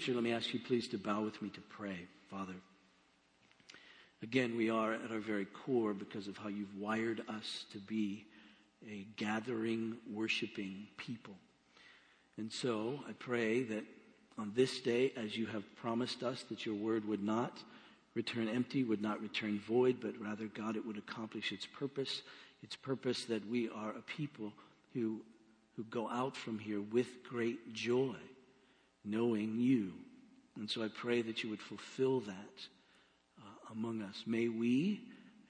scripture, let me ask you please to bow with me to pray, Father. Again, we are at our very core because of how you've wired us to be a gathering, worshiping people. And so I pray that on this day, as you have promised us, that your word would not return empty, would not return void, but rather, God, it would accomplish its purpose. Its purpose that we are a people who, who go out from here with great joy, knowing you. And so I pray that you would fulfill that uh, among us. May we,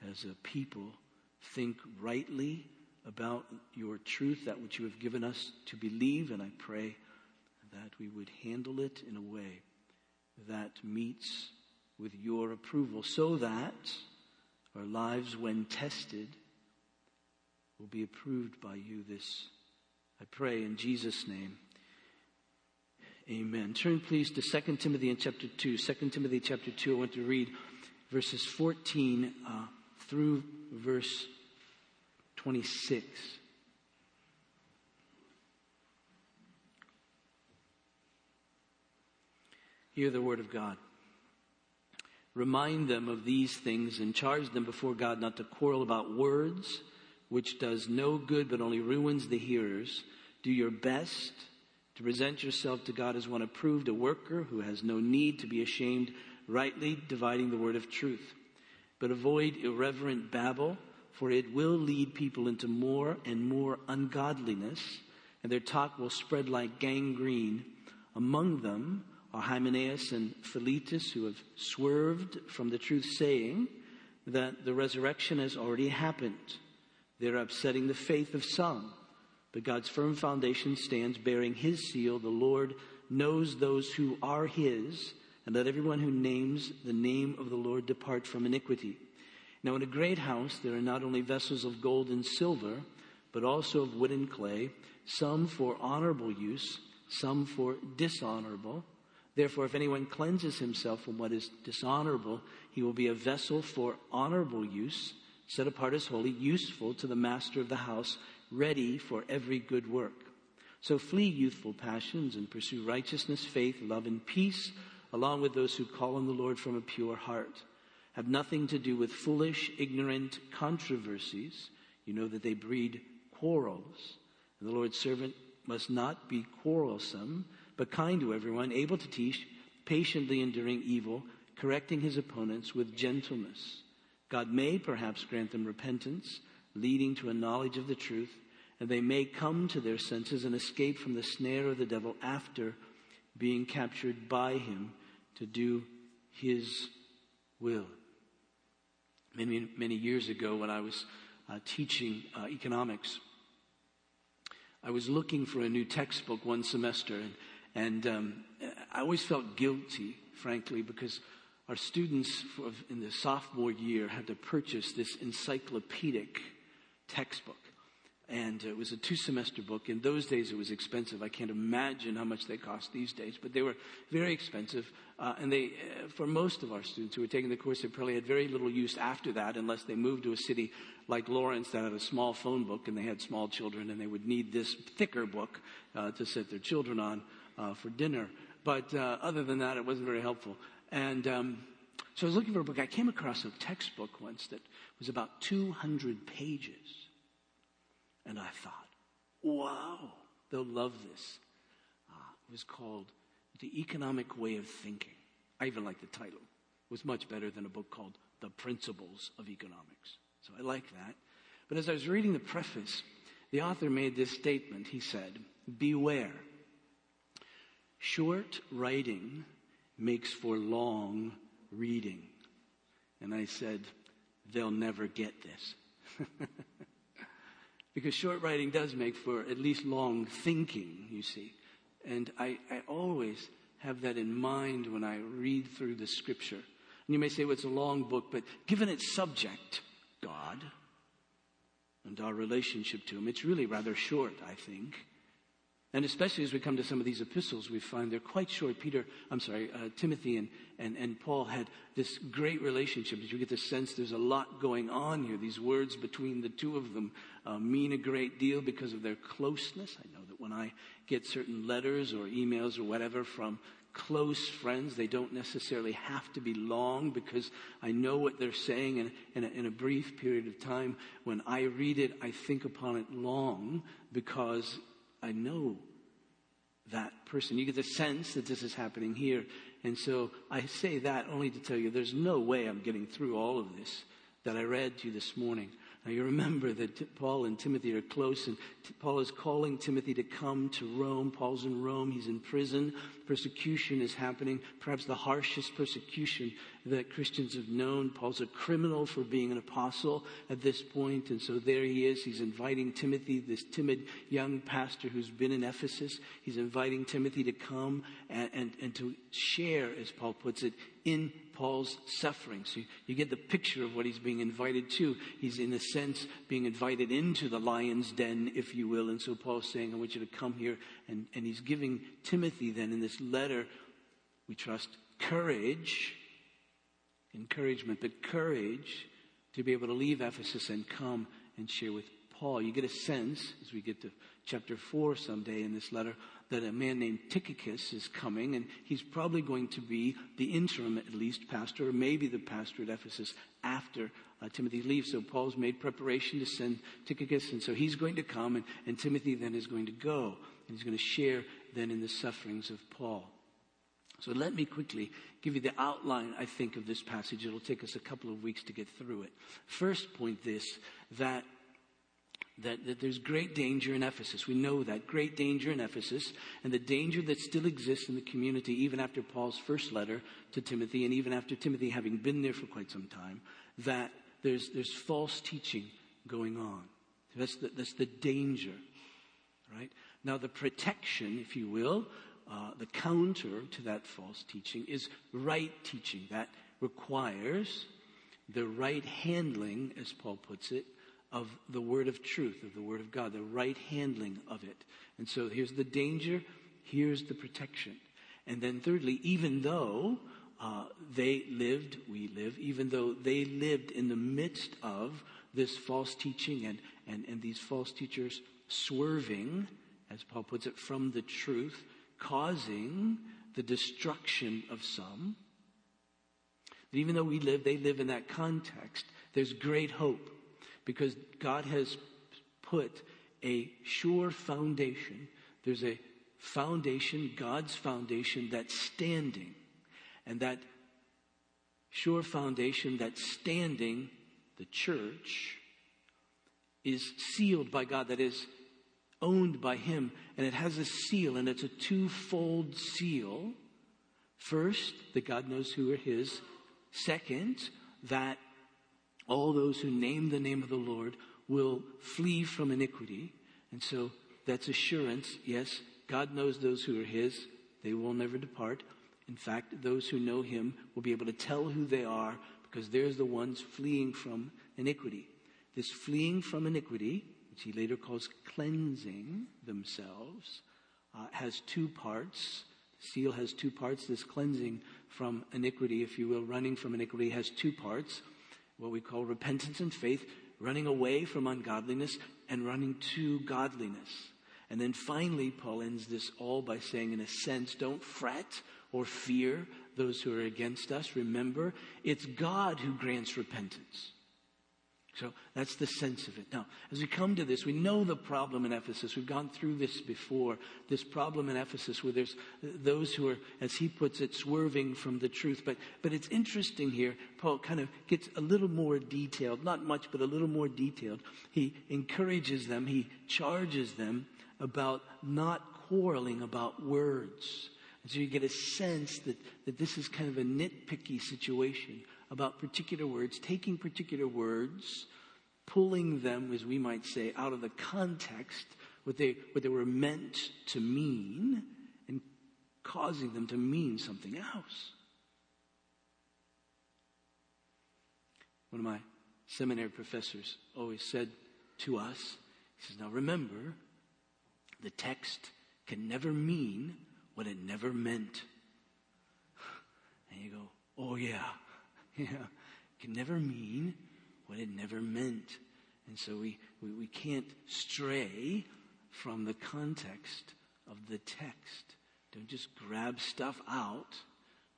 as a people, think rightly about your truth, that which you have given us to believe, and I pray that we would handle it in a way that meets with your approval so that our lives, when tested, will be approved by you. This I pray in Jesus' name. Amen. Turn please to 2 Timothy in chapter 2. 2 Timothy chapter 2, I want to read verses 14 uh, through verse 26. Hear the word of God. Remind them of these things and charge them before God not to quarrel about words, which does no good but only ruins the hearers. Do your best to present yourself to God as one approved, a worker who has no need to be ashamed, rightly dividing the word of truth. But avoid irreverent babble, for it will lead people into more and more ungodliness, and their talk will spread like gangrene. Among them, are Hymenaeus and Philetus, who have swerved from the truth, saying that the resurrection has already happened. They're upsetting the faith of some. But God's firm foundation stands, bearing his seal. The Lord knows those who are his, and let everyone who names the name of the Lord depart from iniquity. Now, in a great house, there are not only vessels of gold and silver, but also of wood and clay, some for honorable use, some for dishonorable. Therefore, if anyone cleanses himself from what is dishonorable, he will be a vessel for honorable use, set apart as holy, useful to the master of the house, ready for every good work. So flee youthful passions and pursue righteousness, faith, love, and peace, along with those who call on the Lord from a pure heart. Have nothing to do with foolish, ignorant controversies. You know that they breed quarrels. And the Lord's servant must not be quarrelsome but kind to everyone, able to teach, patiently enduring evil, correcting his opponents with gentleness. God may perhaps grant them repentance, leading to a knowledge of the truth, and they may come to their senses and escape from the snare of the devil after being captured by him to do his will. Many, many years ago, when I was uh, teaching uh, economics, I was looking for a new textbook one semester, and and um, I always felt guilty, frankly, because our students in the sophomore year had to purchase this encyclopedic textbook. And it was a two semester book. In those days, it was expensive. I can't imagine how much they cost these days, but they were very expensive. Uh, and they, uh, for most of our students who were taking the course, they probably had very little use after that unless they moved to a city like Lawrence that had a small phone book and they had small children and they would need this thicker book uh, to set their children on uh, for dinner. But uh, other than that, it wasn't very helpful. And um, so I was looking for a book. I came across a textbook once that was about 200 pages. And I thought, wow, they'll love this. Uh, it was called The Economic Way of Thinking. I even like the title. It was much better than a book called The Principles of Economics. So I like that. But as I was reading the preface, the author made this statement. He said, Beware Short writing makes for long reading. And I said, they'll never get this. because short writing does make for at least long thinking, you see. And I, I always have that in mind when I read through the scripture. And you may say, well, it's a long book, but given its subject, God, and our relationship to Him, it's really rather short, I think. And especially as we come to some of these epistles, we find they're quite short. Peter, I'm sorry, uh, Timothy and, and, and Paul had this great relationship. You get the sense there's a lot going on here. These words between the two of them uh, mean a great deal because of their closeness. I know that when I get certain letters or emails or whatever from close friends. They don't necessarily have to be long because I know what they're saying in, in, a, in a brief period of time. When I read it, I think upon it long because I know that person. You get the sense that this is happening here. And so I say that only to tell you there's no way I'm getting through all of this that I read to you this morning. Now you remember that Paul and Timothy are close, and Paul is calling Timothy to come to Rome. Paul's in Rome. He's in prison. Persecution is happening, perhaps the harshest persecution that Christians have known. Paul's a criminal for being an apostle at this point, and so there he is. He's inviting Timothy, this timid young pastor who's been in Ephesus. He's inviting Timothy to come and, and, and to share, as Paul puts it, in Paul's suffering. So you get the picture of what he's being invited to. He's, in a sense, being invited into the lion's den, if you will. And so Paul's saying, I want you to come here. And, and he's giving Timothy then in this letter, we trust, courage, encouragement, but courage to be able to leave Ephesus and come and share with Paul. You get a sense, as we get to chapter 4 someday in this letter, that a man named Tychicus is coming, and he's probably going to be the interim, at least, pastor, or maybe the pastor at Ephesus after uh, Timothy leaves. So Paul's made preparation to send Tychicus, and so he's going to come, and, and Timothy then is going to go, and he's going to share then in the sufferings of Paul. So let me quickly give you the outline, I think, of this passage. It'll take us a couple of weeks to get through it. First point this, that that, that there's great danger in Ephesus. We know that. Great danger in Ephesus, and the danger that still exists in the community even after Paul's first letter to Timothy, and even after Timothy having been there for quite some time, that there's, there's false teaching going on. That's the, that's the danger, right? Now, the protection, if you will, uh, the counter to that false teaching is right teaching. That requires the right handling, as Paul puts it, of the word of truth, of the word of God, the right handling of it. And so here's the danger, here's the protection. And then thirdly, even though uh, they lived, we live, even though they lived in the midst of this false teaching and, and, and these false teachers swerving, as Paul puts it, from the truth, causing the destruction of some. Even though we live, they live in that context, there's great hope because God has put a sure foundation. There's a foundation, God's foundation, that's standing. And that sure foundation that's standing, the church, is sealed by God, that is owned by Him. And it has a seal, and it's a twofold seal. First, that God knows who are His. Second, that all those who name the name of the Lord will flee from iniquity. And so that's assurance. Yes, God knows those who are His. They will never depart. In fact, those who know Him will be able to tell who they are because they're the ones fleeing from iniquity. This fleeing from iniquity, which he later calls cleansing themselves, uh, has two parts. The seal has two parts. This cleansing from iniquity, if you will, running from iniquity, has two parts what we call repentance and faith, running away from ungodliness and running to godliness. And then finally, Paul ends this all by saying, in a sense, don't fret or fear those who are against us. Remember, it's God who grants repentance. So that's the sense of it. Now, as we come to this, we know the problem in Ephesus. We've gone through this before. This problem in Ephesus where there's those who are, as he puts it, swerving from the truth. But, but it's interesting here. Paul kind of gets a little more detailed, not much, but a little more detailed. He encourages them, he charges them about not quarreling about words. And so you get a sense that, that this is kind of a nitpicky situation about particular words, taking particular words, pulling them, as we might say, out of the context, what they, what they were meant to mean, and causing them to mean something else. One of my seminary professors always said to us, he says, Now remember, the text can never mean what it never meant. And you go, Oh, yeah, yeah, It can never mean what it never meant. And so we, we, we can't stray from the context of the text. Don't just grab stuff out,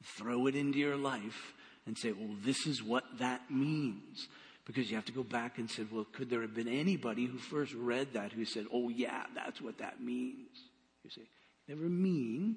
throw it into your life, and say, well, this is what that means. Because you have to go back and say, well, could there have been anybody who first read that who said, oh, yeah, that's what that means? You say, never mean,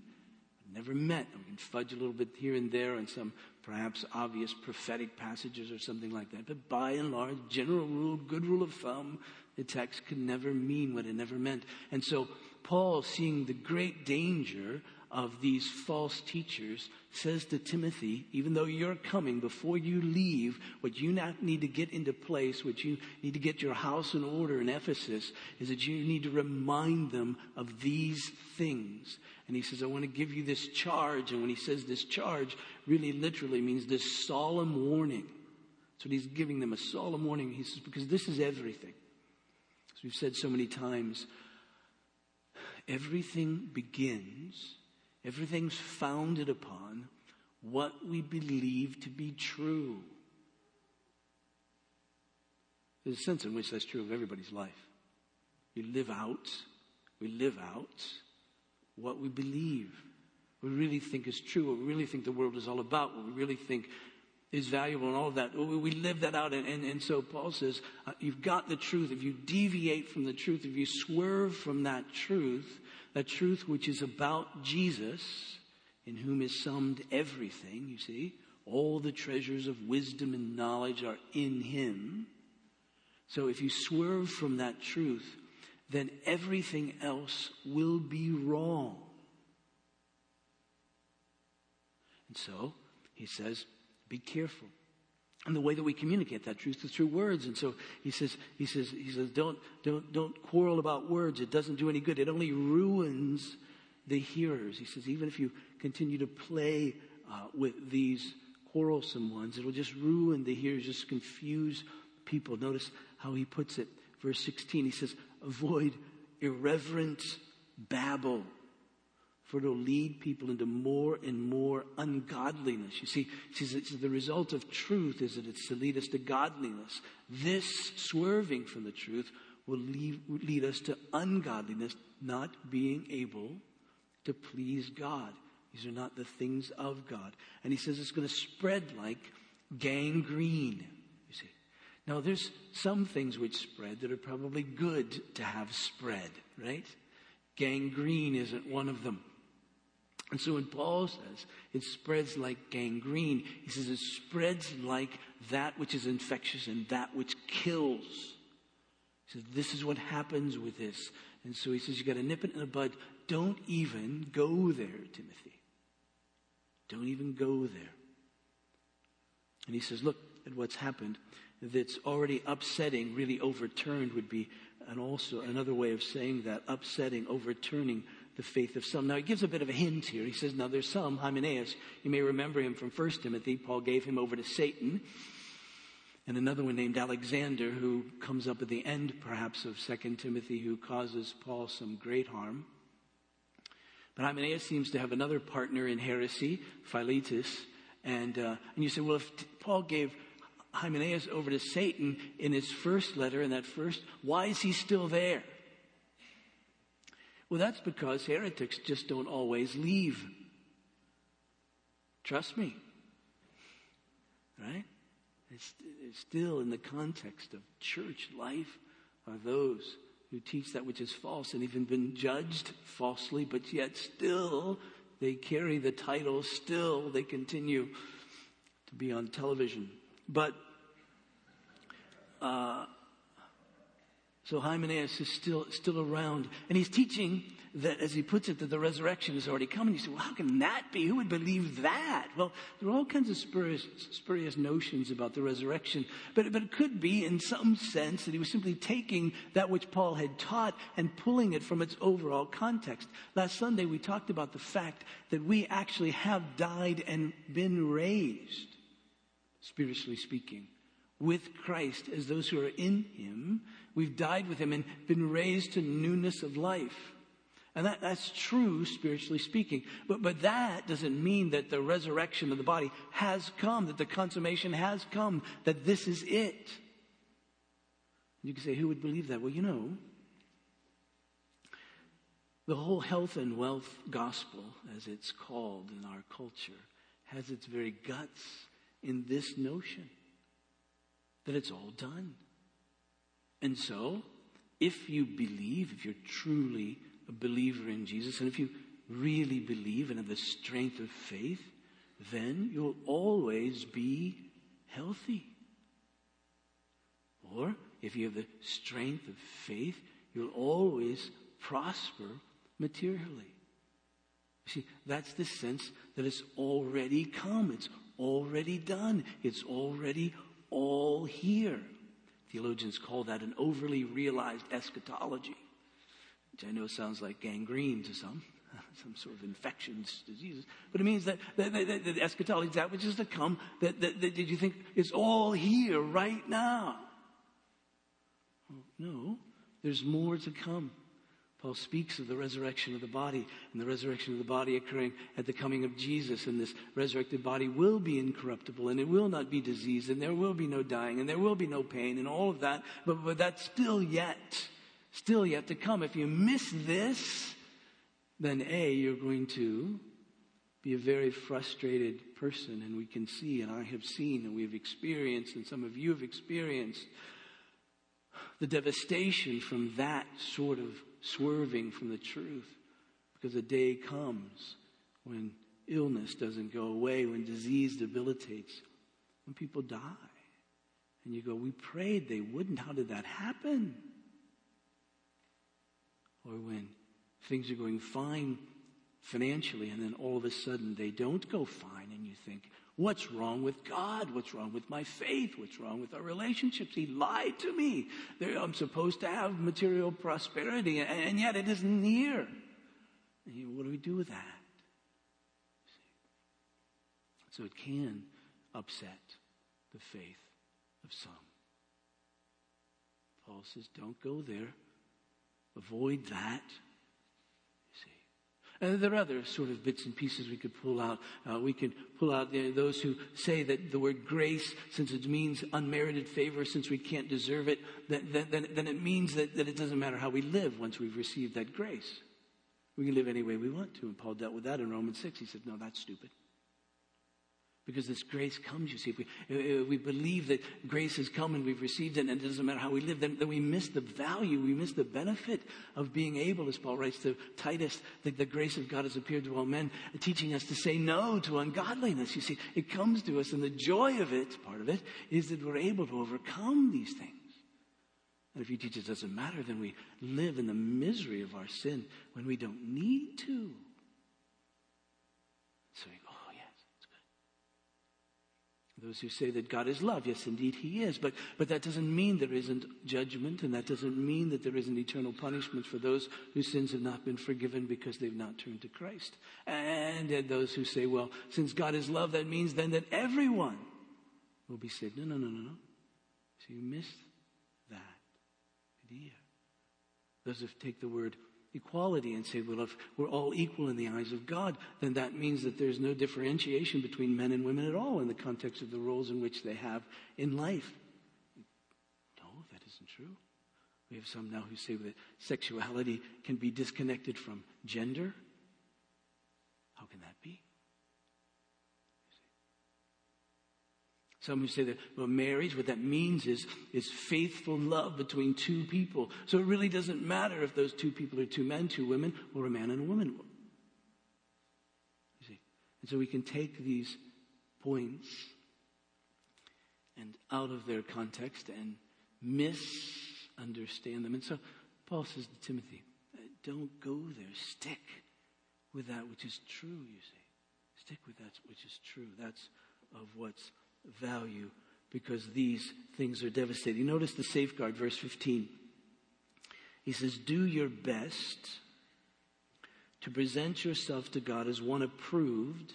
never meant. We can fudge a little bit here and there on some perhaps obvious prophetic passages or something like that. But by and large, general rule, good rule of thumb, the text could never mean what it never meant. And so Paul, seeing the great danger of these false teachers says to Timothy, even though you're coming, before you leave, what you need to get into place, what you need to get your house in order in Ephesus, is that you need to remind them of these things. And he says, I want to give you this charge. And when he says this charge, really literally means this solemn warning. So he's giving them a solemn warning. He says, because this is everything. As we've said so many times, everything begins Everything's founded upon what we believe to be true. There's a sense in which that's true of everybody's life. We live out, we live out what we believe. We really think is true, what we really think the world is all about, what we really think is valuable and all of that. We live that out. And, and, and so Paul says, uh, you've got the truth. If you deviate from the truth, if you swerve from that truth, that truth which is about Jesus, in whom is summed everything, you see. All the treasures of wisdom and knowledge are in him. So if you swerve from that truth, then everything else will be wrong. And so he says, be careful and the way that we communicate that truth is through words. And so he says, he says, he says, don't, don't, don't quarrel about words. It doesn't do any good. It only ruins the hearers. He says, even if you continue to play uh, with these quarrelsome ones, it'll just ruin the hearers, just confuse people. Notice how he puts it. Verse 16, he says, avoid irreverent babble for it'll lead people into more and more ungodliness. You see, the result of truth is that it's to lead us to godliness. This swerving from the truth will lead, lead us to ungodliness, not being able to please God. These are not the things of God. And he says it's going to spread like gangrene. Now, there's some things which spread that are probably good to have spread, right? Gangrene isn't one of them. And so when Paul says it spreads like gangrene, he says it spreads like that which is infectious and that which kills. He says this is what happens with this. And so he says you've got to nip it in the bud. Don't even go there, Timothy. Don't even go there. And he says, look at what's happened. That's already upsetting, really overturned would be, and also another way of saying that, upsetting, overturning the faith of some. Now, he gives a bit of a hint here. He says, Now there's some, Hymenaeus, you may remember him from 1 Timothy. Paul gave him over to Satan. And another one named Alexander, who comes up at the end, perhaps, of 2 Timothy, who causes Paul some great harm. But Hymenaeus seems to have another partner in heresy, Philetus. And, uh, and you say, well, if Paul gave Hymenaeus over to Satan in his first letter, in that first, why is he still there? Well, that's because heretics just don't always leave. Trust me. Right? It's, it's still in the context of church life are those who teach that which is false and even been judged falsely, but yet still they carry the title, still they continue to be on television. But uh, so Hymenaeus is still, still around. And he's teaching that, as he puts it, that the resurrection is already coming. You say, well, how can that be? Who would believe that? Well, there are all kinds of spurious, spurious notions about the resurrection. But, but it could be, in some sense, that he was simply taking that which Paul had taught and pulling it from its overall context. Last Sunday, we talked about the fact that we actually have died and been raised, spiritually speaking, with Christ as those who are in him We've died with him and been raised to newness of life. And that, that's true, spiritually speaking. But, but that doesn't mean that the resurrection of the body has come, that the consummation has come, that this is it. You can say, who would believe that? Well, you know, The whole health and wealth gospel, as it's called in our culture, has its very guts in this notion that it's all done. And so, if you believe, if you're truly a believer in Jesus, and if you really believe and have the strength of faith, then you'll always be healthy. Or if you have the strength of faith, you'll always prosper materially. See, that's the sense that it's already come. It's already done. It's already all here. Theologians call that an overly realized eschatology, which I know sounds like gangrene to some, some sort of infections, diseases. But it means that, that, that, that eschatology is that which is to come, that, that, that did you think it's all here right now? No, there's more to come. Paul speaks of the resurrection of the body and the resurrection of the body occurring at the coming of Jesus. And this resurrected body will be incorruptible and it will not be diseased and there will be no dying and there will be no pain and all of that. But, but that's still yet, still yet to come. If you miss this, then A, you're going to be a very frustrated person. And we can see, and I have seen, and we have experienced, and some of you have experienced the devastation from that sort of swerving from the truth. Because a day comes when illness doesn't go away, when disease debilitates, when people die. And you go, We prayed they wouldn't. How did that happen? Or when things are going fine financially and then all of a sudden they don't go fine and you think, What's wrong with God? What's wrong with my faith? What's wrong with our relationships? He lied to me. I'm supposed to have material prosperity, and yet it isn't here. what do we do with that? So it can upset the faith of some. Paul says, don't go there. Avoid that. And there are other sort of bits and pieces we could pull out. Uh, we can pull out you know, those who say that the word grace, since it means unmerited favor, since we can't deserve it, then, then, then it means that, that it doesn't matter how we live once we've received that grace. We can live any way we want to. And Paul dealt with that in Romans 6. He said, no, that's stupid. Because this grace comes, you see. If we, if we believe that grace has come and we've received it and it doesn't matter how we live, then, then we miss the value, we miss the benefit of being able, as Paul writes to Titus, that the grace of God has appeared to all men, teaching us to say no to ungodliness. You see, it comes to us and the joy of it, part of it, is that we're able to overcome these things. And if you teach it doesn't matter, then we live in the misery of our sin when we don't need to. Those who say that God is love, yes, indeed He is. But, but that doesn't mean there isn't judgment, and that doesn't mean that there isn't eternal punishment for those whose sins have not been forgiven because they've not turned to Christ. And, those who say, well, since God is love, that means then that everyone will be saved. No, no, no, no, no. So you missed that idea. Those who take the word equality and say, well, if we're all equal in the eyes of God, then that means that there's no differentiation between men and women at all in the context of the roles in which they have in life. No, that isn't true. We have some now who say that sexuality can be disconnected from gender. How can that be? Some who say that, well, marriage, what that means is, is faithful love between two people. So it really doesn't matter if those two people are two men, two women, or a man and a woman. You see? And so we can take these points and out of their context and misunderstand them. And so Paul says to Timothy, uh, don't go there. Stick with that which is true, you see. Stick with that which is true. That's of what's value because these things are devastating. Notice the safeguard, verse 15. He says, Do your best to present yourself to God as one approved,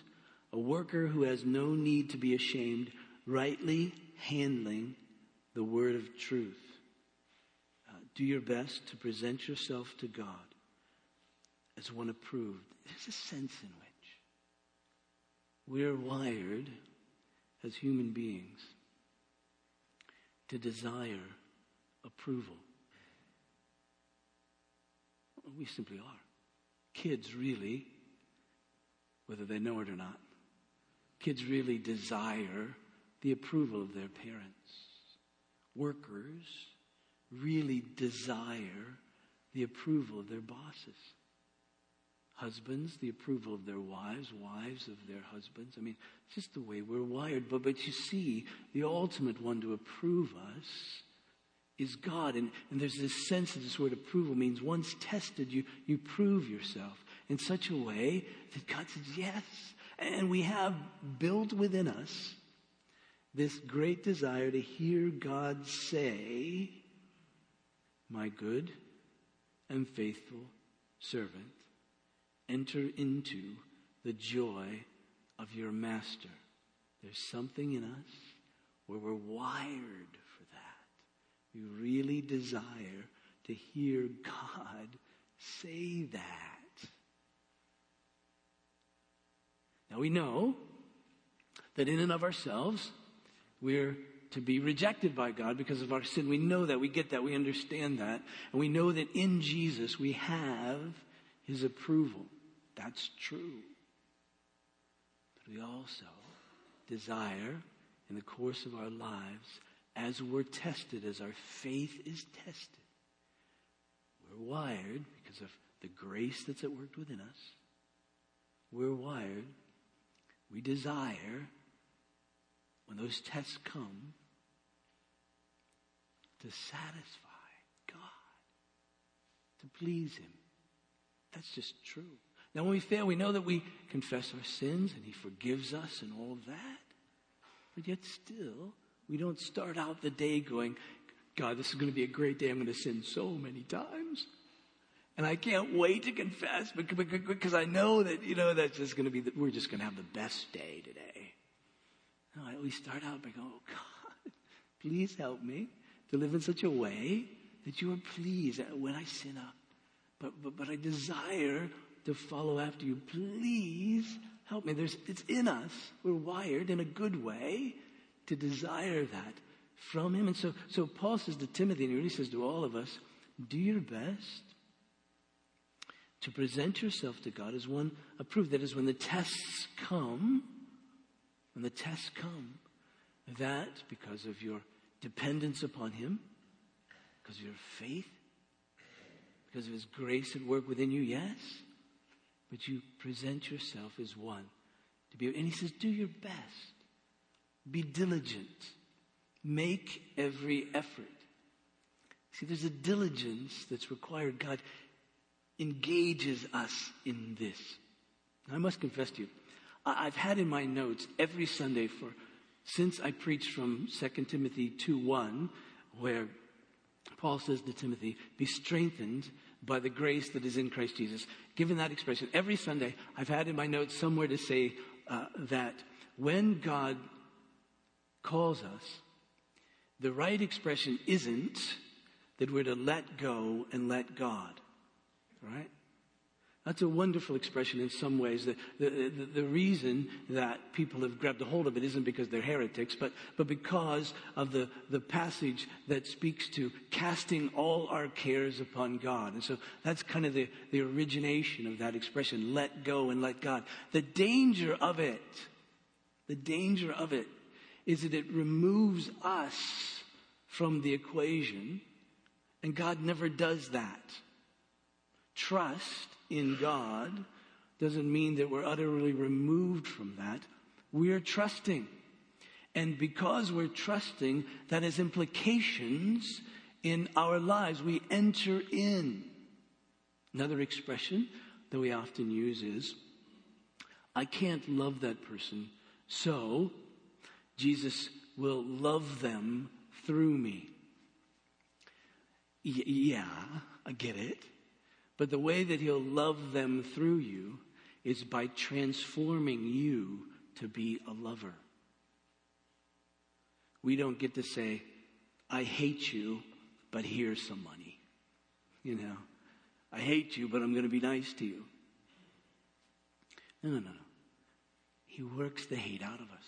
a worker who has no need to be ashamed, rightly handling the word of truth. Uh, do your best to present yourself to God as one approved. There's a sense in which we're wired as human beings to desire approval. We simply are. Kids really, whether they know it or not, kids really desire the approval of their parents. Workers really desire the approval of their bosses. Husbands, the approval of their wives, wives of their husbands. I mean, it's just the way we're wired. But, but you see, the ultimate one to approve us is God. And, and there's this sense that this word approval means once tested, you, you prove yourself in such a way that God says, yes. And we have built within us this great desire to hear God say, My good and faithful servant, enter into the joy of your master. There's something in us where we're wired for that. We really desire to hear God say that. Now we know that in and of ourselves, we're to be rejected by God because of our sin. We know that. We get that. We understand that. And we know that in Jesus we have his approval. That's true. But we also desire in the course of our lives, as we're tested, as our faith is tested, we're wired because of the grace that's at work within us. We're wired. We desire when those tests come to satisfy God, to please Him. That's just true. Now, when we fail, we know that we confess our sins and He forgives us and all of that. But yet, still, we don't start out the day going, God, this is going to be a great day. I'm going to sin so many times. And I can't wait to confess because I know that, you know, that's just going to be, the, we're just going to have the best day today. No, always start out by going, oh God, please help me to live in such a way that you are pleased when I sin up. But, but, but I desire to follow after you. Please help me. There's, it's in us. We're wired in a good way to desire that from him. And so, so Paul says to Timothy, and he really says to all of us, do your best to present yourself to God as one approved. That is, when the tests come, when the tests come, that because of your dependence upon Him, because of your faith, because of His grace at work within you, yes, but you present yourself as one to be. And He says, do your best, be diligent, make every effort. See, there's a diligence that's required. God engages us in this. I must confess to you, I've had in my notes every Sunday for since I preached from 2 Timothy 2 1, where Paul says to Timothy, Be strengthened by the grace that is in Christ Jesus. Given that expression, every Sunday I've had in my notes somewhere to say uh, that when God calls us, the right expression isn't that we're to let go and let God. Right? That's a wonderful expression in some ways. The, the, the, the, reason that people have grabbed a hold of it isn't because they're heretics, but, but because of the, the passage that speaks to casting all our cares upon God. And so that's kind of the, the origination of that expression, let go and let God. The danger of it, the danger of it is that it removes us from the equation, and God never does that. Trust in God doesn't mean that we're utterly removed from that. We're trusting. And because we're trusting, that has implications in our lives. We enter in. Another expression that we often use is, I can't love that person, so Jesus will love them through me. Y- yeah, I get it. But the way that He'll love them through you is by transforming you to be a lover. We don't get to say, I hate you, but here's some money. You know, I hate you, but I'm going to be nice to you. No, no, no, no. He works the hate out of us.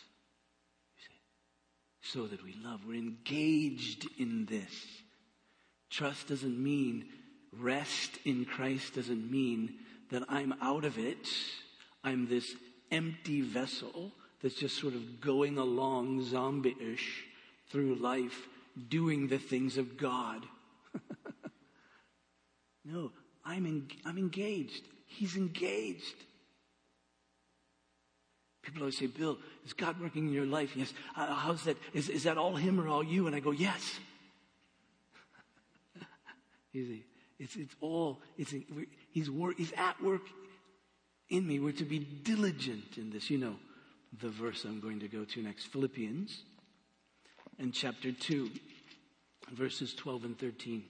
So that we love. We're engaged in this. Trust doesn't mean Rest in Christ doesn't mean that I'm out of it. I'm this empty vessel that's just sort of going along zombie ish through life, doing the things of God. no, I'm, I'm engaged. He's engaged. People always say, Bill, is God working in your life? Yes. Uh, how's that? Is, is that all Him or all you? And I go, yes. see, it's, it's all, it's, he's, work, he's at work in me. We're to be diligent in this. You know the verse I'm going to go to next Philippians and chapter 2, verses 12 and 13.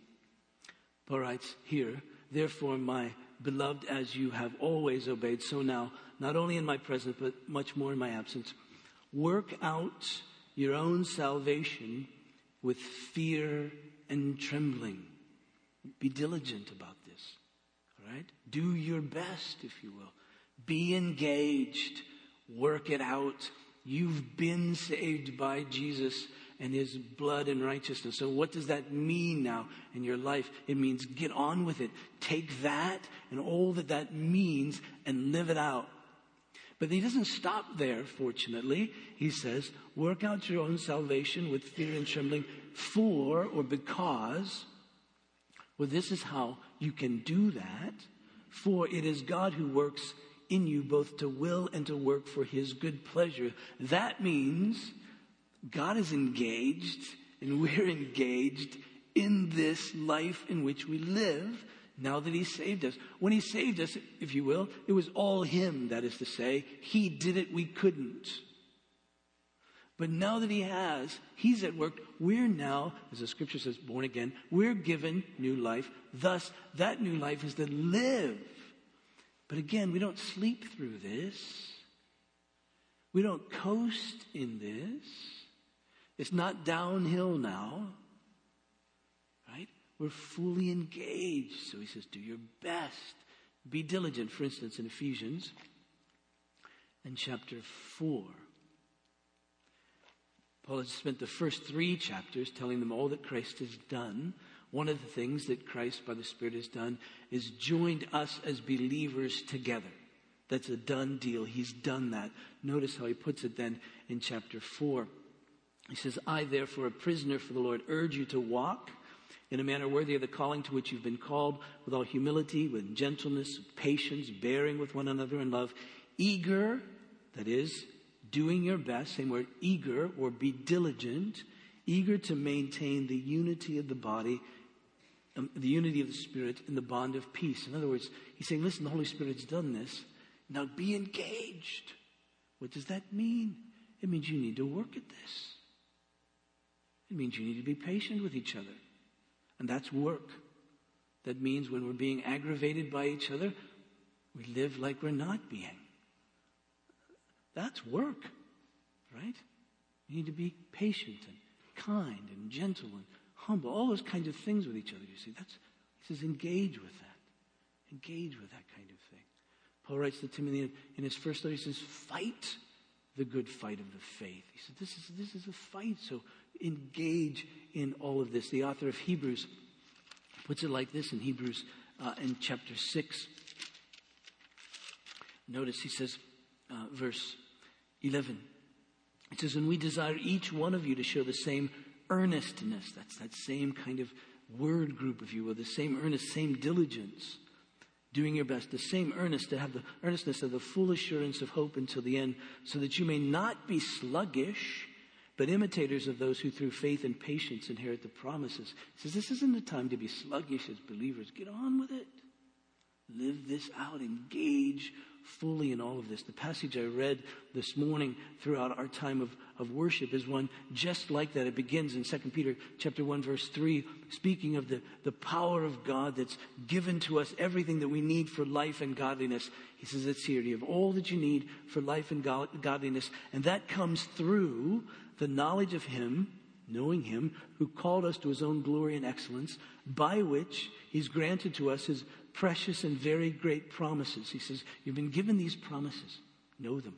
Paul writes here, Therefore, my beloved, as you have always obeyed, so now, not only in my presence, but much more in my absence, work out your own salvation with fear and trembling. Be diligent about this. All right? Do your best, if you will. Be engaged. Work it out. You've been saved by Jesus and his blood and righteousness. So what does that mean now in your life? It means get on with it. Take that and all that that means and live it out. But he doesn't stop there, fortunately. He says, work out your own salvation with fear and trembling for or because. Well, this is how you can do that. For it is God who works in you both to will and to work for his good pleasure. That means God is engaged and we're engaged in this life in which we live now that He saved us. When He saved us, if you will, it was all Him, that is to say. He did it, we couldn't. But now that He has, He's at work. We're now, as the scripture says, born again. We're given new life. Thus, that new life is to live. But again, we don't sleep through this. We don't coast in this. It's not downhill now, right? We're fully engaged. So he says, do your best. Be diligent, for instance, in Ephesians in chapter 4. Paul has spent the first three chapters telling them all that Christ has done. One of the things that Christ by the Spirit has done is joined us as believers together. That's a done deal. He's done that. Notice how he puts it then in chapter 4. He says, I, therefore, a prisoner for the Lord, urge you to walk in a manner worthy of the calling to which you've been called, with all humility, with gentleness, patience, bearing with one another in love, eager, that is, doing your best, same word, eager or be diligent, eager to maintain the unity of the body, um, the unity of the Spirit in the bond of peace. In other words, he's saying, listen, the Holy Spirit's done this. Now be engaged. What does that mean? It means you need to work at this. It means you need to be patient with each other. And that's work. That means when we're being aggravated by each other, we live like we're not being. That's work, right? You need to be patient and kind and gentle and humble, all those kinds of things with each other, you see. That's, he says, engage with that. Engage with that kind of thing. Paul writes to Timothy in, his first letter, he says, fight the good fight of the faith. He said, this is, this is a fight, so engage in all of this. The author of Hebrews puts it like this in Hebrews uh, in chapter 6. Notice he says, uh, verse 11. It says, And we desire each one of you to show the same earnestness. That's that same kind of word group, if you will, the same earnest, same diligence, doing your best, the same earnest to have the earnestness of the full assurance of hope until the end, so that you may not be sluggish but imitators of those who through faith and patience inherit the promises. He says, This isn't the time to be sluggish as believers. Get on with it. Live this out. Engage fully in all of this. The passage I read this morning throughout our time of, of worship is one just like that. It begins in 2 Peter chapter 1 verse 3, speaking of the, the power of God that's given to us everything that we need for life and godliness. He says it's here. You have all that you need for life and godliness. And that comes through the knowledge of Him, knowing Him, who called us to His own glory and excellence, by which He's granted to us His precious and very great promises. He says, You've been given these promises, know them.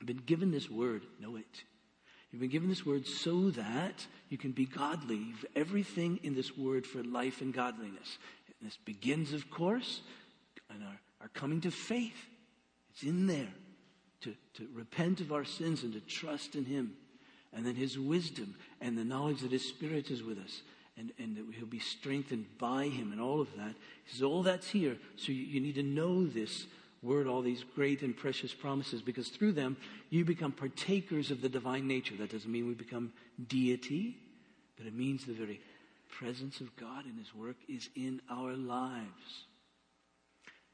You've been given this word, know it. You've been given this word so that you can be godly. Everything in this word for life and godliness. And this begins, of course, in our our coming to faith. It's in there to, to repent of our sins and to trust in Him. And then His wisdom and the knowledge that His Spirit is with us and, and that He'll be strengthened by Him and all of that. He says, all that's here. So you, you need to know this word, all these great and precious promises, because through them you become partakers of the divine nature. That doesn't mean we become deity, but it means the very presence of God and His work is in our lives.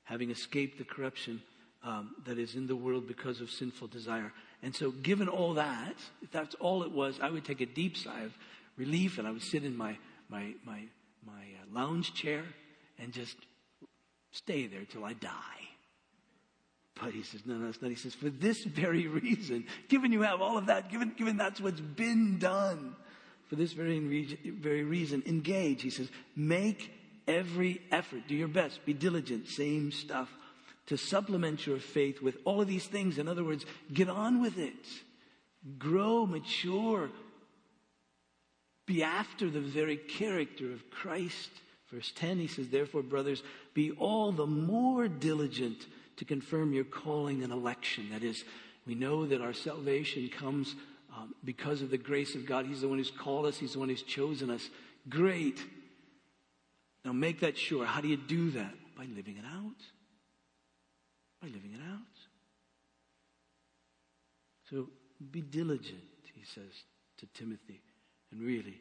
Having escaped the corruption um, that is in the world because of sinful desire. And so, given all that, if that's all it was, I would take a deep sigh of relief and I would sit in my, my, my, my uh, lounge chair and just stay there till I die. But he says, no, no, that's not. He says, for this very reason, given you have all of that, given, given that's what's been done, for this very, very reason, engage. He says, make every effort. Do your best. Be diligent. Same stuff. To supplement your faith with all of these things. In other words, get on with it. Grow, mature. Be after the very character of Christ. Verse 10, he says, Therefore, brothers, be all the more diligent to confirm your calling and election. That is, we know that our salvation comes um, because of the grace of God. He's the one who's called us, He's the one who's chosen us. Great. Now make that sure. How do you do that? By living it out. By living it out. So be diligent, he says to Timothy, and really,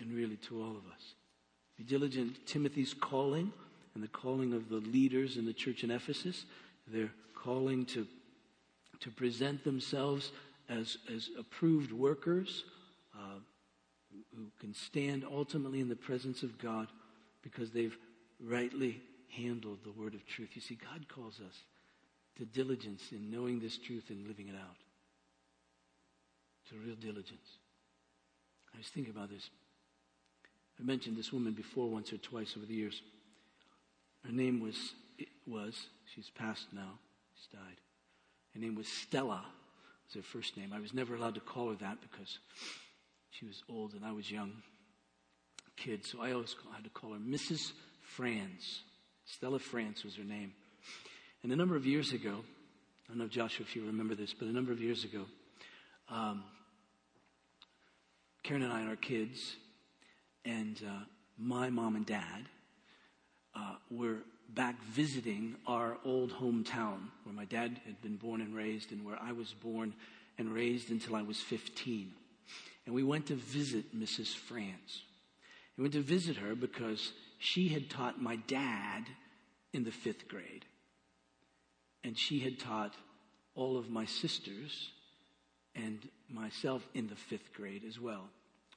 and really to all of us. Be diligent. Timothy's calling and the calling of the leaders in the church in Ephesus, their calling to, to present themselves as, as approved workers uh, who can stand ultimately in the presence of God because they've rightly handled the word of truth. You see, God calls us to diligence in knowing this truth and living it out. To real diligence. I was thinking about this. I mentioned this woman before once or twice over the years. Her name was, was she's passed now, she's died. Her name was Stella was her first name. I was never allowed to call her that because she was old and I was young kid. So I always had to call her Mrs. Franz. Stella Franz was her name. And a number of years ago, I don't know, Joshua, if you remember this, but a number of years ago, um, Karen and I and our kids and uh, my mom and dad uh, were back visiting our old hometown where my dad had been born and raised and where I was born and raised until I was 15. And we went to visit Mrs. France. We went to visit her because she had taught my dad in the fifth grade. And she had taught all of my sisters and myself in the fifth grade as well.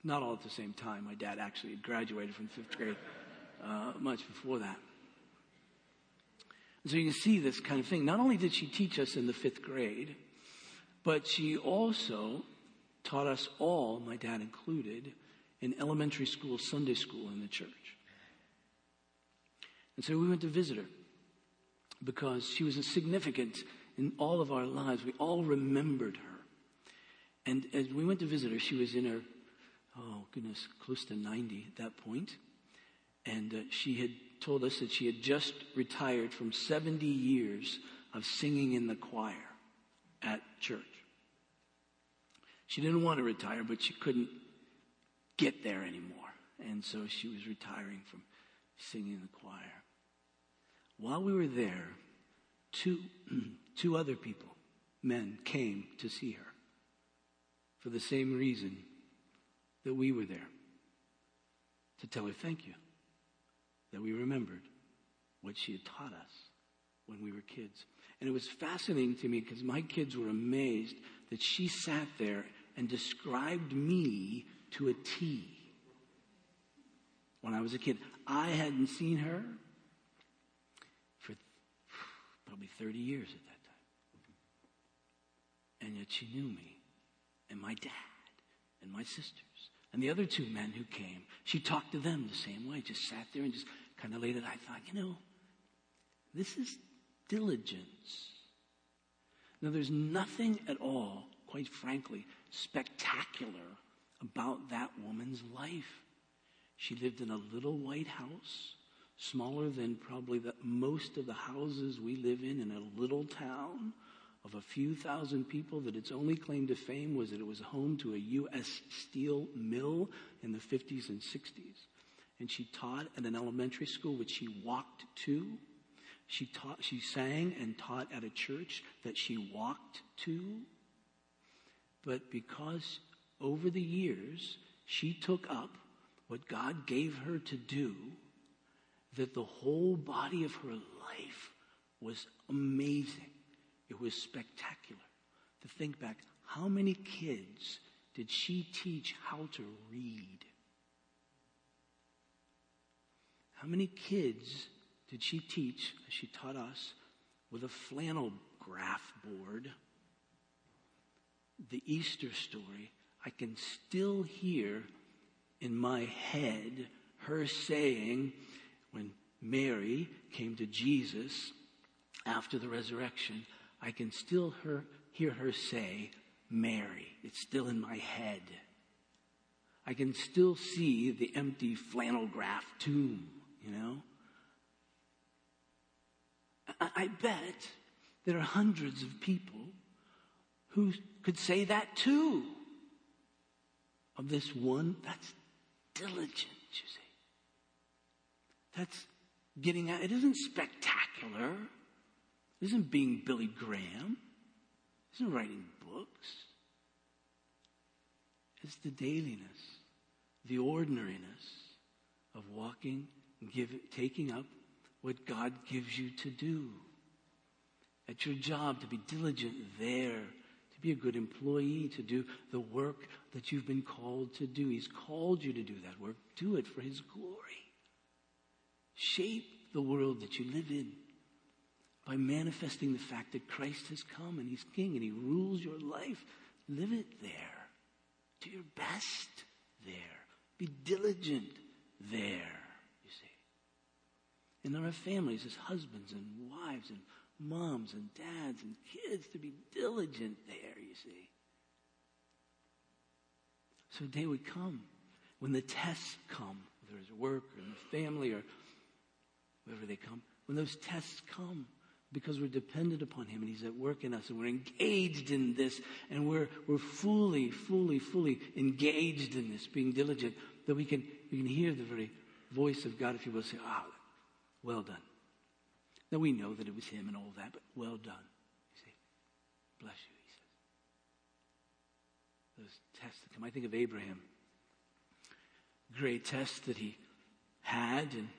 Not all at the same time. My dad actually had graduated from fifth grade uh, much before that. So you can see this kind of thing. Not only did she teach us in the fifth grade, but she also taught us all, my dad included, in elementary school, Sunday school in the church. And so we went to visit her because she was significant in all of our lives. We all remembered her. And as we went to visit her, she was in her, oh goodness, close to 90 at that point. And uh, she had told us that she had just retired from 70 years of singing in the choir at church. She didn't want to retire, but she couldn't get there anymore. And so she was retiring from singing in the choir. While we were there, two, two other people, men, came to see her for the same reason that we were there to tell her thank you that we remembered what she had taught us when we were kids. And it was fascinating to me because my kids were amazed that she sat there and described me to a T when I was a kid. I hadn't seen her for probably 30 years at that time. And yet she knew me and my dad and my sisters and the other two men who came. She talked to them the same way, just sat there and just kind of laid it. I thought, you know, this is diligence. Now, there's nothing at all, quite frankly, spectacular about that woman's life. She lived in a little white house, smaller than probably the, most of the houses we live in in a little town of a few thousand people that its only claim to fame was that it was home to a U.S. steel mill in the 50s and 60s. And she taught at an elementary school which she walked to. She taught, she sang and taught at a church that she walked to. But because over the years she took up what God gave her to do, that the whole body of her life was amazing. It was spectacular. To think back, how many kids did she teach how to read? How many kids did she teach, as she taught us, with a flannel graph board? The Easter story, I can still hear in my head her saying, when Mary came to Jesus after the resurrection, I can still her, hear her say, Mary. It's still in my head. I can still see the empty flannel graph tomb, you know? I, I bet there are hundreds of people who could say that too. Of this one, that's diligent, you see. That's getting out. It isn't spectacular. Isn't being Billy Graham. isn't writing books. It's the dailiness, the ordinariness of walking give, taking up what God gives you to do. At your job, to be diligent there, to be a good employee, to do the work that you've been called to do. He's called you to do that work. Do it for His glory. Shape the world that you live in by manifesting the fact that Christ has come and He's King and He rules your life. Live it there. Do your best there. Be diligent there, you see. And there are families as husbands and wives and moms and dads and kids to be diligent there, you see. So a day would come when the tests come, whether it's work or in the family or wherever they come, when those tests come, because we're dependent upon Him and He's at work in us and we're engaged in this and we're, we're fully, fully, fully engaged in this, being diligent, that we can, we can hear the very voice of God, if you will, say, ah, oh, well done. Now we know that it was Him and all that, but well done. You see, bless you, He says. Those tests that come. I think of Abraham. Great test that he had and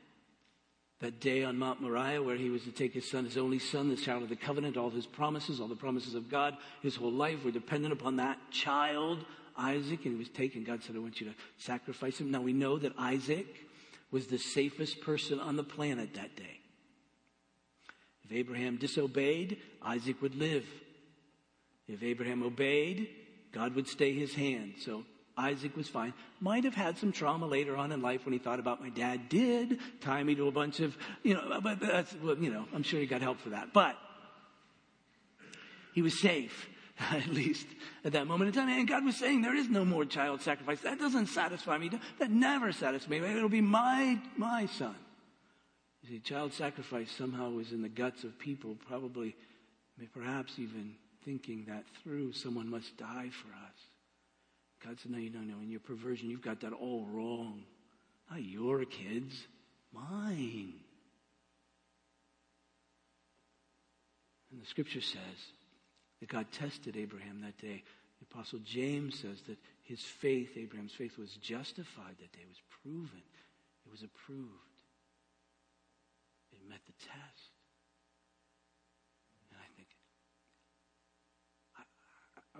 that day on Mount Moriah where he was to take his son, his only son, the child of the covenant, all his promises, all the promises of God, his whole life were dependent upon that child, Isaac, and he was taken. God said, I want you to sacrifice him. Now we know that Isaac was the safest person on the planet that day. If Abraham disobeyed, Isaac would live. If Abraham obeyed, God would stay his hand. So Isaac was fine. Might have had some trauma later on in life when he thought about my dad did tie me to a bunch of, you know, but that's, you know, I'm sure he got help for that. But he was safe, at least at that moment in time. And God was saying, there is no more child sacrifice. That doesn't satisfy me. That never satisfies me. It'll be my, my son. You see, child sacrifice somehow was in the guts of people, probably, perhaps even thinking that through, someone must die for us. God said, No, you don't know. In your perversion, you've got that all wrong. Not your kids, mine. And the scripture says that God tested Abraham that day. The apostle James says that his faith, Abraham's faith, was justified that day, it was proven, it was approved. It met the test. And I think, I,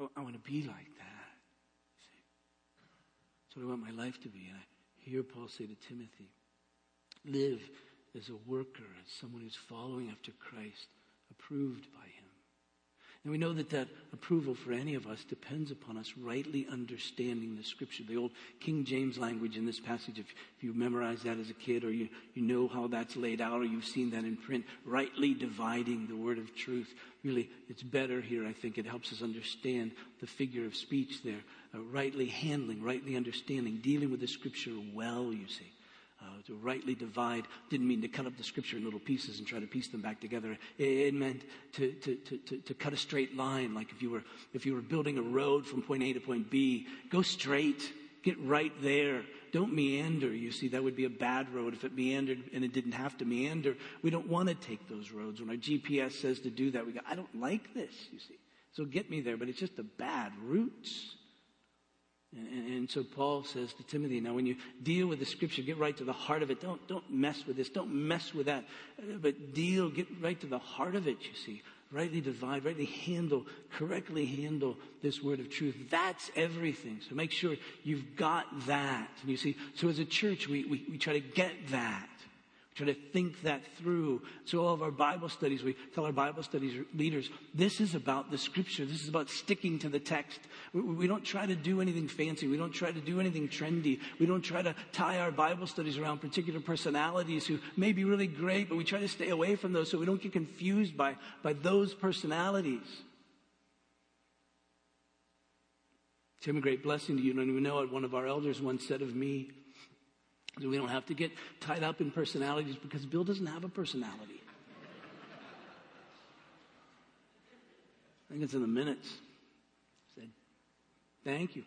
I, I want to be like that. That's what I want my life to be. And I hear Paul say to Timothy, live as a worker, as someone who's following after Christ, approved by him. And we know that that approval for any of us depends upon us rightly understanding the scripture. The old King James language in this passage, if, you memorized that as a kid or you, you know how that's laid out or you've seen that in print, rightly dividing the word of truth. Really, it's better here. I think it helps us understand the figure of speech there. Uh, rightly handling, rightly understanding, dealing with the scripture well, you see. Uh, to rightly divide didn't mean to cut up the scripture in little pieces and try to piece them back together. It, it meant to, to, to, to, cut a straight line, like if you were if you were building a road from point A to point B, go straight, get right there. Don't meander. You see, that would be a bad road if it meandered and it didn't have to meander. We don't want to take those roads. When our GPS says to do that, we go, I don't like this, you see. So get me there, but it's just a bad route. And, and, so Paul says to Timothy, now when you deal with the scripture, get right to the heart of it. Don't, don't mess with this. Don't mess with that. But deal, get right to the heart of it, you see. Rightly divide, rightly handle, correctly handle this word of truth. That's everything. So make sure you've got that. And you see, so as a church, we, we, we try to get that. Try to think that through. So all of our Bible studies, we tell our Bible studies leaders, this is about the scripture. This is about sticking to the text. We, we, don't try to do anything fancy. We don't try to do anything trendy. We don't try to tie our Bible studies around particular personalities who may be really great, but we try to stay away from those so we don't get confused by, by those personalities. It's a great blessing to you. And we know it. One of our elders once said of me, we don't have to get tied up in personalities because Bill doesn't have a personality. I think it's in the minutes. Said, thank you.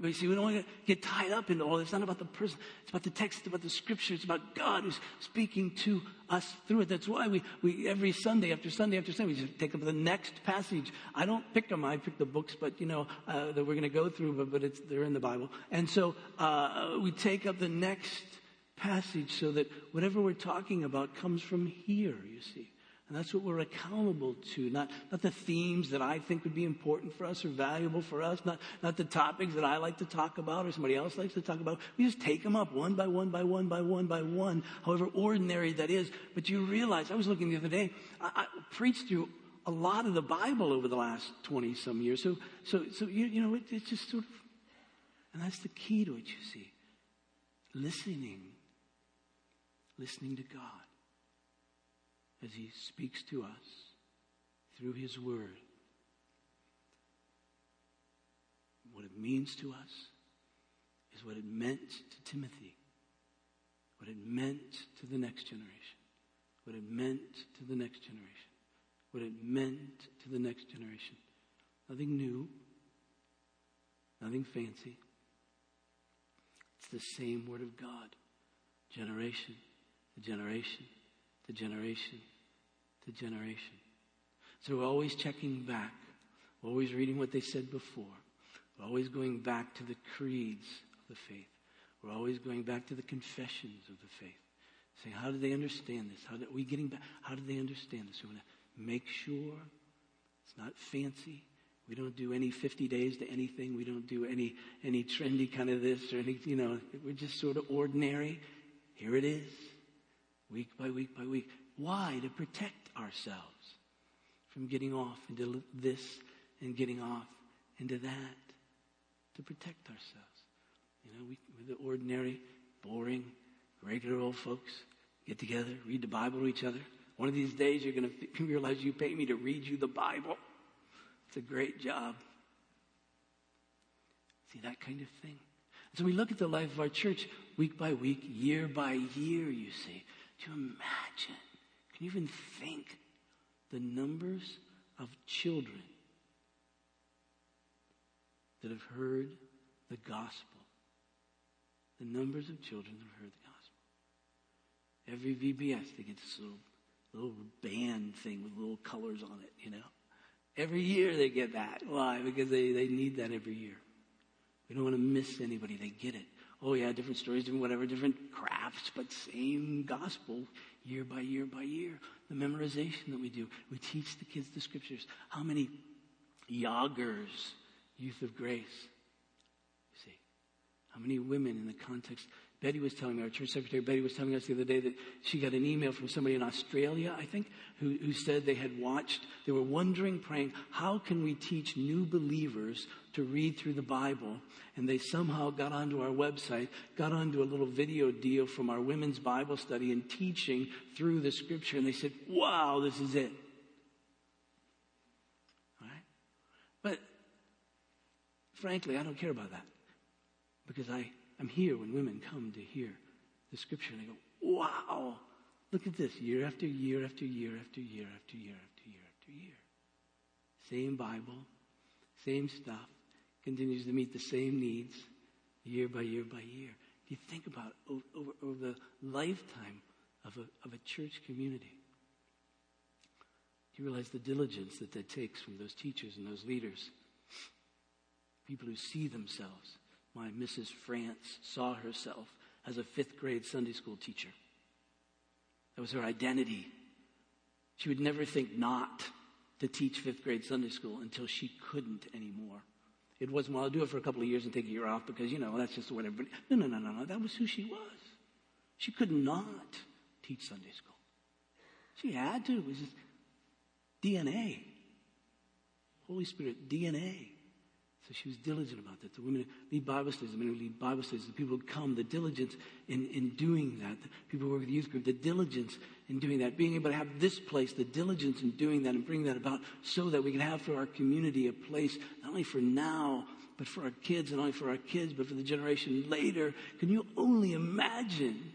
But, you see, we don't want to get tied up in all this. It's not about the person. It's about the text, it's about the scripture. It's about God who's speaking to us through it. That's why we, we every Sunday after Sunday after Sunday, we just take up the next passage. I don't pick them. I pick the books, but you know, uh, that we're going to go through, but, but it's, they're in the Bible. And so, uh, we take up the next passage so that whatever we're talking about comes from here, you see. And that's what we're accountable to, not, not the themes that I think would be important for us or valuable for us, not, not the topics that I like to talk about or somebody else likes to talk about. We just take them up one by one by one by one by one, however ordinary that is. But you realize, I was looking the other day, I, I preached through a lot of the Bible over the last 20 some years. So, so, so you, you know, it, it's just sort of, and that's the key to it, you see. Listening. Listening to God as he speaks to us through his word. What it means to us is what it meant to Timothy, what it meant to the next generation, what it meant to the next generation, what it meant to the next generation. Nothing new, nothing fancy. It's the same Word of God, generation to generation to generation to generation. So we're always checking back. We're always reading what they said before. We're always going back to the creeds of the faith. We're always going back to the confessions of the faith. Saying, how do they understand this? How are we getting back? How do they understand this? We want to make sure it's not fancy. We don't do any 50 days to anything. We don't do any, any trendy kind of this or any, you know, we're just sort of ordinary. Here it is week by week by week. Why? To protect ourselves from getting off into this and getting off into that. To protect ourselves. You know, we, we're the ordinary, boring, regular old folks get together, read the Bible to each other. One of these days you're going to realize you pay me to read you the Bible. It's a great job. See, that kind of thing. So we look at the life of our church week by week, year by year, you see. Do you imagine? Can you even think the numbers of children that have heard the gospel? The numbers of children that have heard the gospel. Every VBS, they get this little, little band thing with little colors on it, you know. Every year they get that. Why? Because they, they need that every year. We don't want to miss anybody. They get it oh yeah, different stories, different whatever, different crafts, but same gospel year by year by year. The memorization that we do, we teach the kids the scriptures. How many Yoggers, Youth of Grace? You see, how many women in the context Betty was telling me, our church secretary Betty was telling us the other day that she got an email from somebody in Australia, I think, who, who said they had watched, they were wondering, praying, how can we teach new believers to read through the Bible? And they somehow got onto our website, got onto a little video deal from our women's Bible study and teaching through the scripture. And they said, wow, this is it. All right? But frankly, I don't care about that because I I'm here when women come to hear the scripture and they go, wow, look at this year after year after year after year after year after year after year. Same Bible, same stuff, continues to meet the same needs year by year by year. If you think about over, over, over the lifetime of a, of a church community. You realize the diligence that that takes from those teachers and those leaders. People who see themselves. My Mrs. France saw herself as a fifth grade Sunday school teacher. That was her identity. She would never think not to teach fifth grade Sunday school until she couldn't anymore. It wasn't, well, I'll do it for a couple of years and take a year off because, you know, that's just what everybody. No, no, no, no, no. That was who she was. She could not teach Sunday school. She had to. It was just DNA. Holy Spirit, DNA. So she was diligent about that. The women who lead Bible studies, the men who lead Bible studies, the people who come, the diligence in, in doing that. The people who work with the youth group, the diligence in doing that. Being able to have this place, the diligence in doing that and bringing that about so that we can have for our community a place, not only for now, but for our kids, and not only for our kids, but for the generation later. Can you only imagine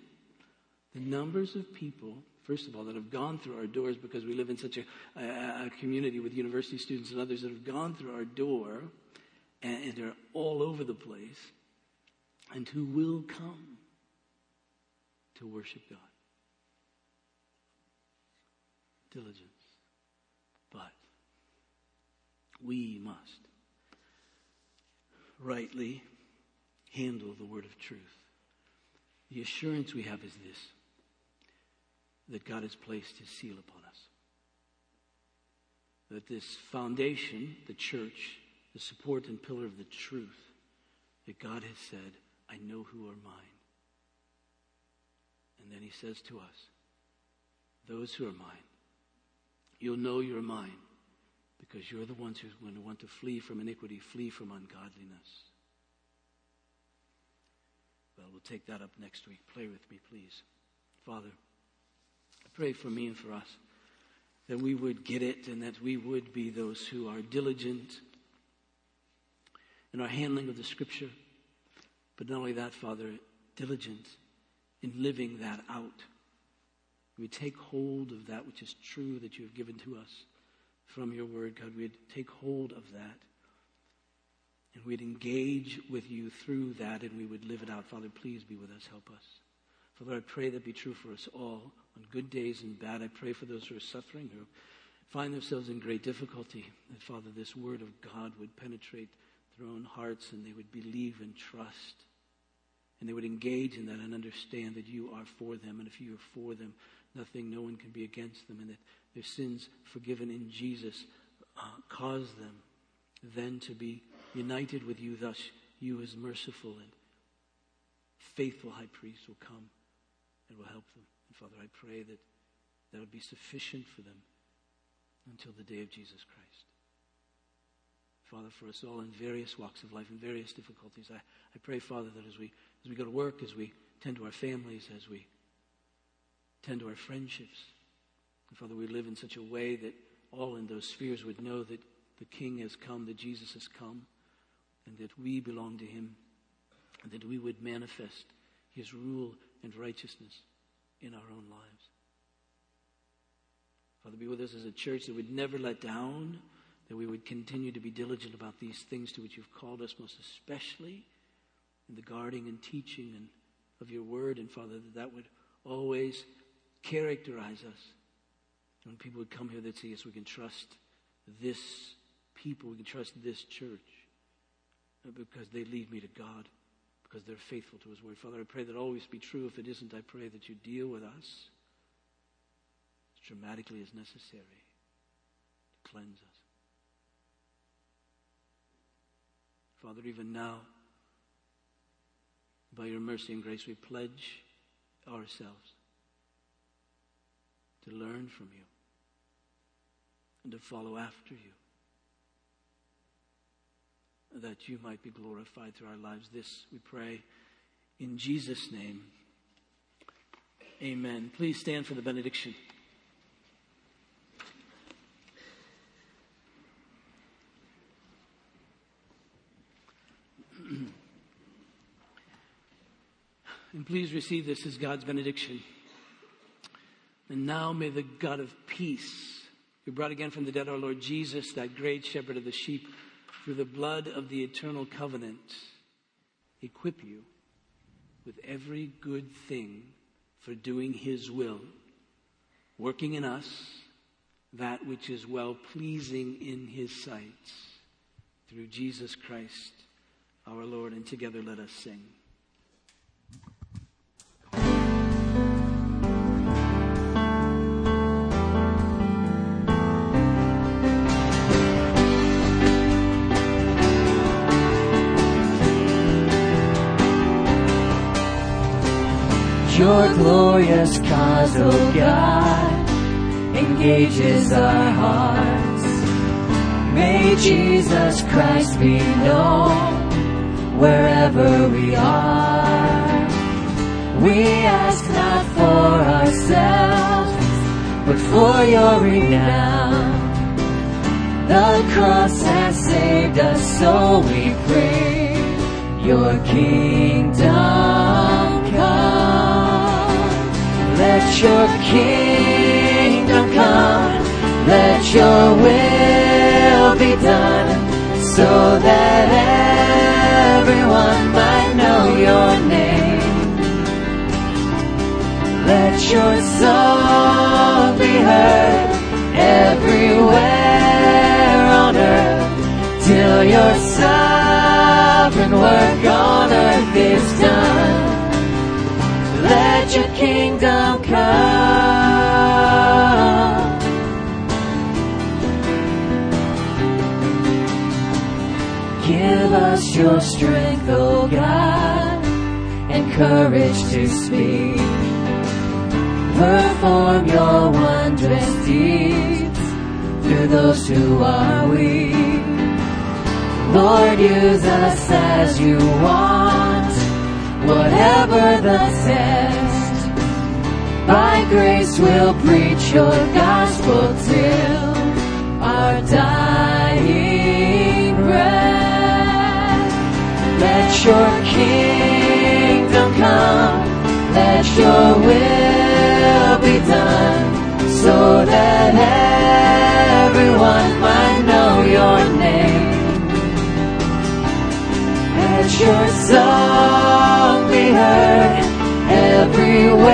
the numbers of people first of all, that have gone through our doors because we live in such a, a, a, community with university students and others that have gone through our door and, and they're all over the place, and who will come to worship God. Diligence. But we must rightly handle the word of truth. The assurance we have is this that God has placed his seal upon us. That this foundation, the church, the support and pillar of the truth that God has said, I know who are mine. And then he says to us, those who are mine, you'll know you're mine because you're the ones who are going to want to flee from iniquity, flee from ungodliness. Well, we'll take that up next week. Play with me, please. Father, I pray for me and for us that we would get it and that we would be those who are diligent in our handling of the scripture. But not only that, Father, diligent in living that out. We take hold of that which is true that you have given to us from your word, God. We'd take hold of that. And we'd engage with you through that and we would live it out. Father, please be with us. Help us. Father, I pray that be true for us all on good days and bad. I pray for those who are suffering, who find themselves in great difficulty, that, Father, this word of God would penetrate their own hearts and they would believe and trust. And they would engage in that and understand that you are for them. And if you are for them, nothing, no one can be against them. And that their sins forgiven in Jesus uh, cause them then to be united with you. Thus, you as merciful and faithful high priest will come and will help them. And Father, I pray that that would be sufficient for them until the day of Jesus Christ. Father, for us all in various walks of life, in various difficulties. I, I pray, Father, that as we, as we go to work, as we tend to our families, as we tend to our friendships, and Father, we live in such a way that all in those spheres would know that the King has come, that Jesus has come, and that we belong to Him, and that we would manifest His rule and righteousness in our own lives. Father, be with us as a church that would never let down, that we would continue to be diligent about these things to which you've called us, most especially in the guarding and teaching and of your word. And Father, that that would always characterize us. When people would come here, they'd say, yes, we can trust this people, we can trust this church uh, because they lead me to God, because they're faithful to his word. Father, I pray that always be true. If it isn't, I pray that you deal with us as dramatically as necessary to cleanse us. Father, even now, by your mercy and grace, we pledge ourselves to learn from you and to follow after you, that you might be glorified through our lives. This we pray in Jesus' name. Amen. Please stand for the benediction. And please receive this as God's benediction. And now may the God of peace, who brought again from the dead our Lord Jesus, that great shepherd of the sheep, through the blood of the eternal covenant, equip you with every good thing for doing his will, working in us that which is well pleasing in his sight, through Jesus Christ our Lord. And together let us sing. Your glorious cause, oh God, engages our hearts. May Jesus Christ be known wherever we are. We ask not for ourselves, but for your renown. The cross has saved us, so we pray your kingdom let your kingdom come, let your will be done, so that everyone might know your name. Let your song be heard everywhere on earth, till your sovereign work on earth is done let your kingdom come. Give us your strength, O oh God, and courage to speak. Perform your wondrous deeds through those who are weak. Lord, use us as you want whatever the test. By grace we'll preach your gospel till our dying breath. Let your kingdom come, let your will be done, so that everyone might know your name. Let your song be heard everywhere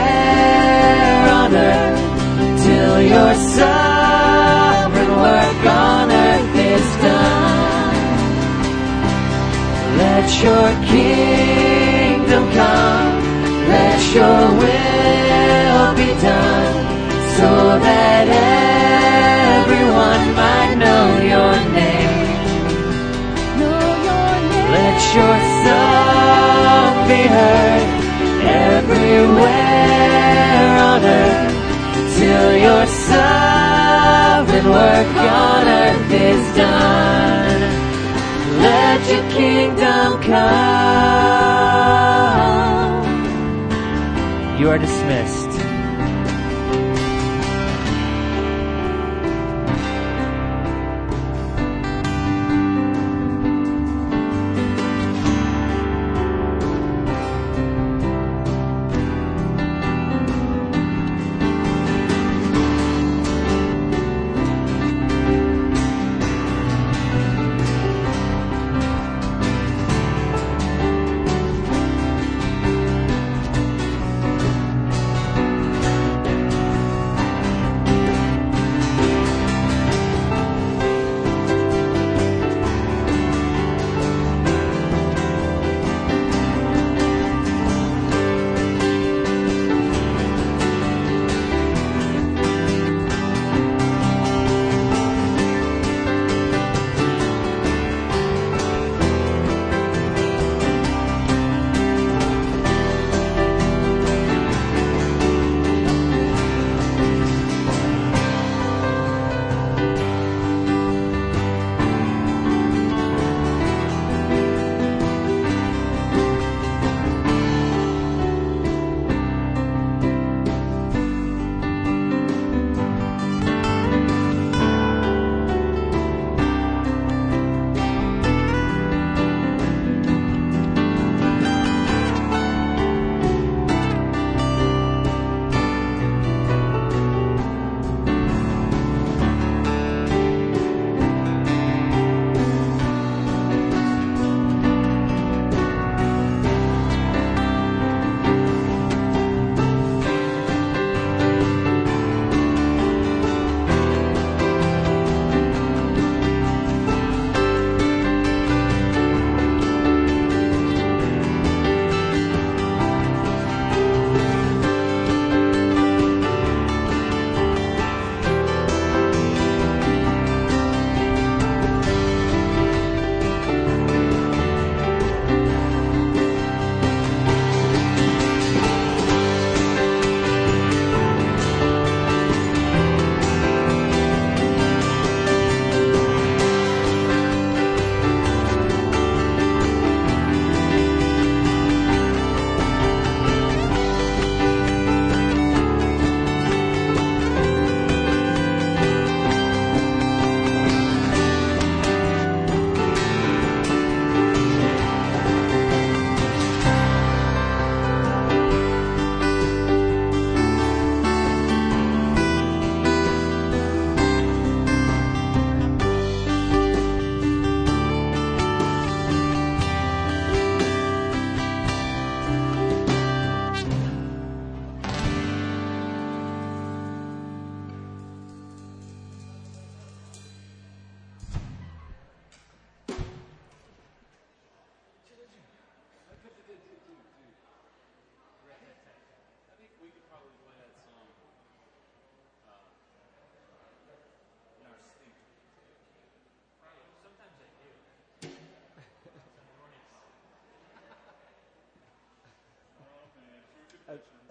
on earth till your sovereign work on earth is done. Let your kingdom come, let your will is done. Let your kingdom come. You are dismissed.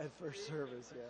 At first service, yeah.